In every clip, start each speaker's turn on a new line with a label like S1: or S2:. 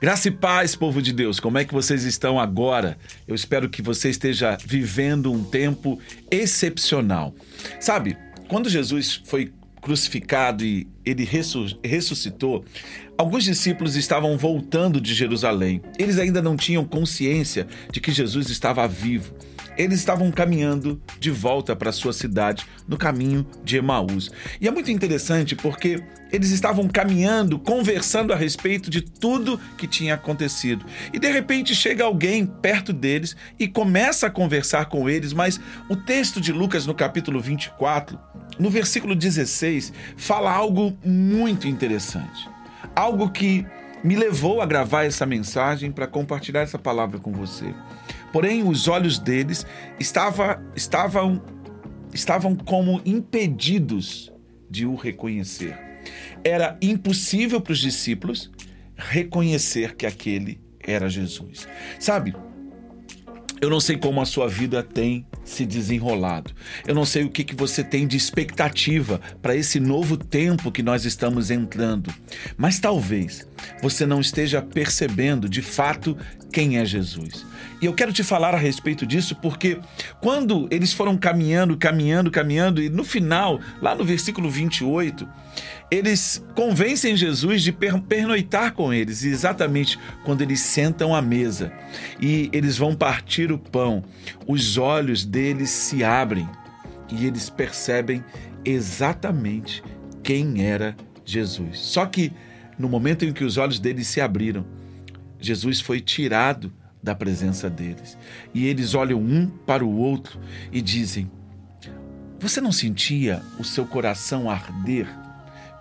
S1: Graça e paz, povo de Deus, como é que vocês estão agora? Eu espero que você esteja vivendo um tempo excepcional. Sabe, quando Jesus foi crucificado e ele ressuscitou, alguns discípulos estavam voltando de Jerusalém. Eles ainda não tinham consciência de que Jesus estava vivo. Eles estavam caminhando de volta para sua cidade no caminho de Emaús. E é muito interessante porque eles estavam caminhando, conversando a respeito de tudo que tinha acontecido. E de repente chega alguém perto deles e começa a conversar com eles, mas o texto de Lucas no capítulo 24 no versículo 16, fala algo muito interessante. Algo que me levou a gravar essa mensagem para compartilhar essa palavra com você. Porém, os olhos deles estava, estavam, estavam como impedidos de o reconhecer. Era impossível para os discípulos reconhecer que aquele era Jesus. Sabe, eu não sei como a sua vida tem se desenrolado. Eu não sei o que, que você tem de expectativa para esse novo tempo que nós estamos entrando. Mas talvez você não esteja percebendo de fato quem é Jesus. E eu quero te falar a respeito disso porque quando eles foram caminhando, caminhando, caminhando, e no final, lá no versículo 28, eles convencem Jesus de pernoitar com eles, e exatamente quando eles sentam à mesa e eles vão partir o pão, os olhos deles se abrem e eles percebem exatamente quem era Jesus. Só que no momento em que os olhos deles se abriram, Jesus foi tirado da presença deles. E eles olham um para o outro e dizem: Você não sentia o seu coração arder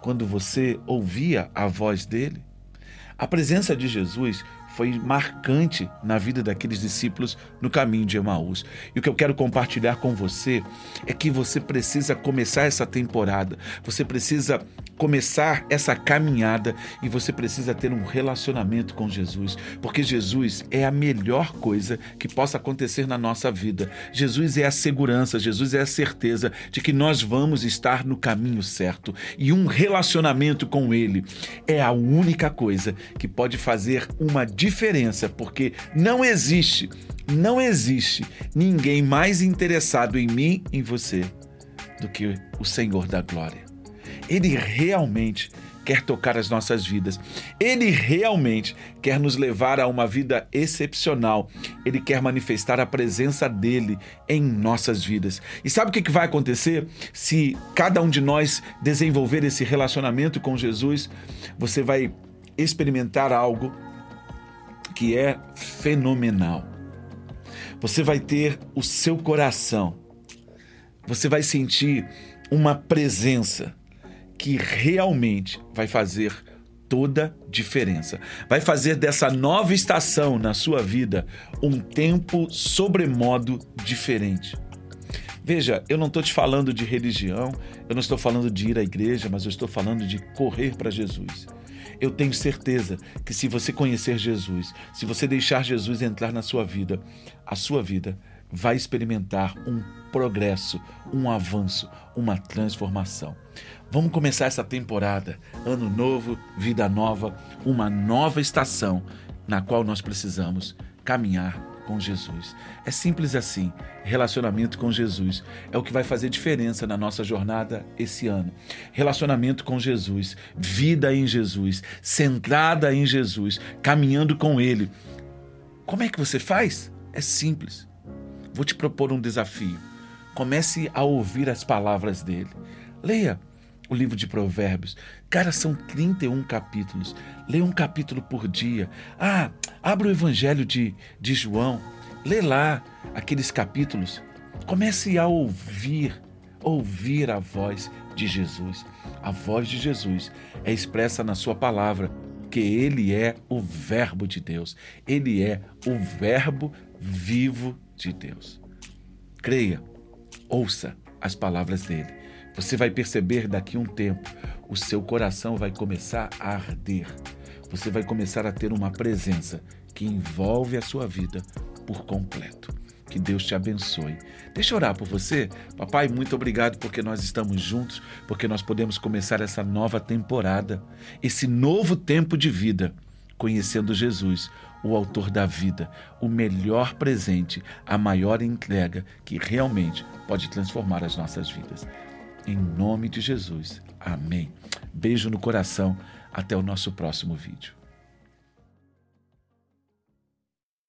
S1: quando você ouvia a voz dele? A presença de Jesus foi marcante na vida daqueles discípulos no caminho de Emaús. E o que eu quero compartilhar com você é que você precisa começar essa temporada, você precisa começar essa caminhada e você precisa ter um relacionamento com Jesus, porque Jesus é a melhor coisa que possa acontecer na nossa vida. Jesus é a segurança, Jesus é a certeza de que nós vamos estar no caminho certo e um relacionamento com Ele é a única coisa que pode fazer uma diferença, porque não existe, não existe ninguém mais interessado em mim, em você, do que o Senhor da glória. Ele realmente quer tocar as nossas vidas. Ele realmente quer nos levar a uma vida excepcional. Ele quer manifestar a presença dele em nossas vidas. E sabe o que vai acontecer se cada um de nós desenvolver esse relacionamento com Jesus? Você vai experimentar algo que é fenomenal. Você vai ter o seu coração. Você vai sentir uma presença que realmente vai fazer toda diferença. Vai fazer dessa nova estação na sua vida um tempo sobremodo diferente. Veja, eu não estou te falando de religião, eu não estou falando de ir à igreja, mas eu estou falando de correr para Jesus. Eu tenho certeza que se você conhecer Jesus, se você deixar Jesus entrar na sua vida, a sua vida vai experimentar um progresso, um avanço, uma transformação. Vamos começar essa temporada, ano novo, vida nova, uma nova estação na qual nós precisamos caminhar com Jesus. É simples assim. Relacionamento com Jesus é o que vai fazer diferença na nossa jornada esse ano. Relacionamento com Jesus, vida em Jesus, centrada em Jesus, caminhando com Ele. Como é que você faz? É simples. Vou te propor um desafio. Comece a ouvir as palavras dele. Leia o livro de Provérbios. Cara, são 31 capítulos. Leia um capítulo por dia. Ah, abra o Evangelho de, de João. Lê lá aqueles capítulos. Comece a ouvir, ouvir a voz de Jesus. A voz de Jesus é expressa na sua palavra, que ele é o Verbo de Deus. Ele é o Verbo vivo de Deus. Creia, ouça as palavras dele você vai perceber daqui a um tempo, o seu coração vai começar a arder. Você vai começar a ter uma presença que envolve a sua vida por completo. Que Deus te abençoe. Deixa eu orar por você. Papai, muito obrigado porque nós estamos juntos, porque nós podemos começar essa nova temporada, esse novo tempo de vida conhecendo Jesus, o autor da vida, o melhor presente, a maior entrega que realmente pode transformar as nossas vidas. Em nome de Jesus. Amém. Beijo no coração. Até o nosso próximo vídeo.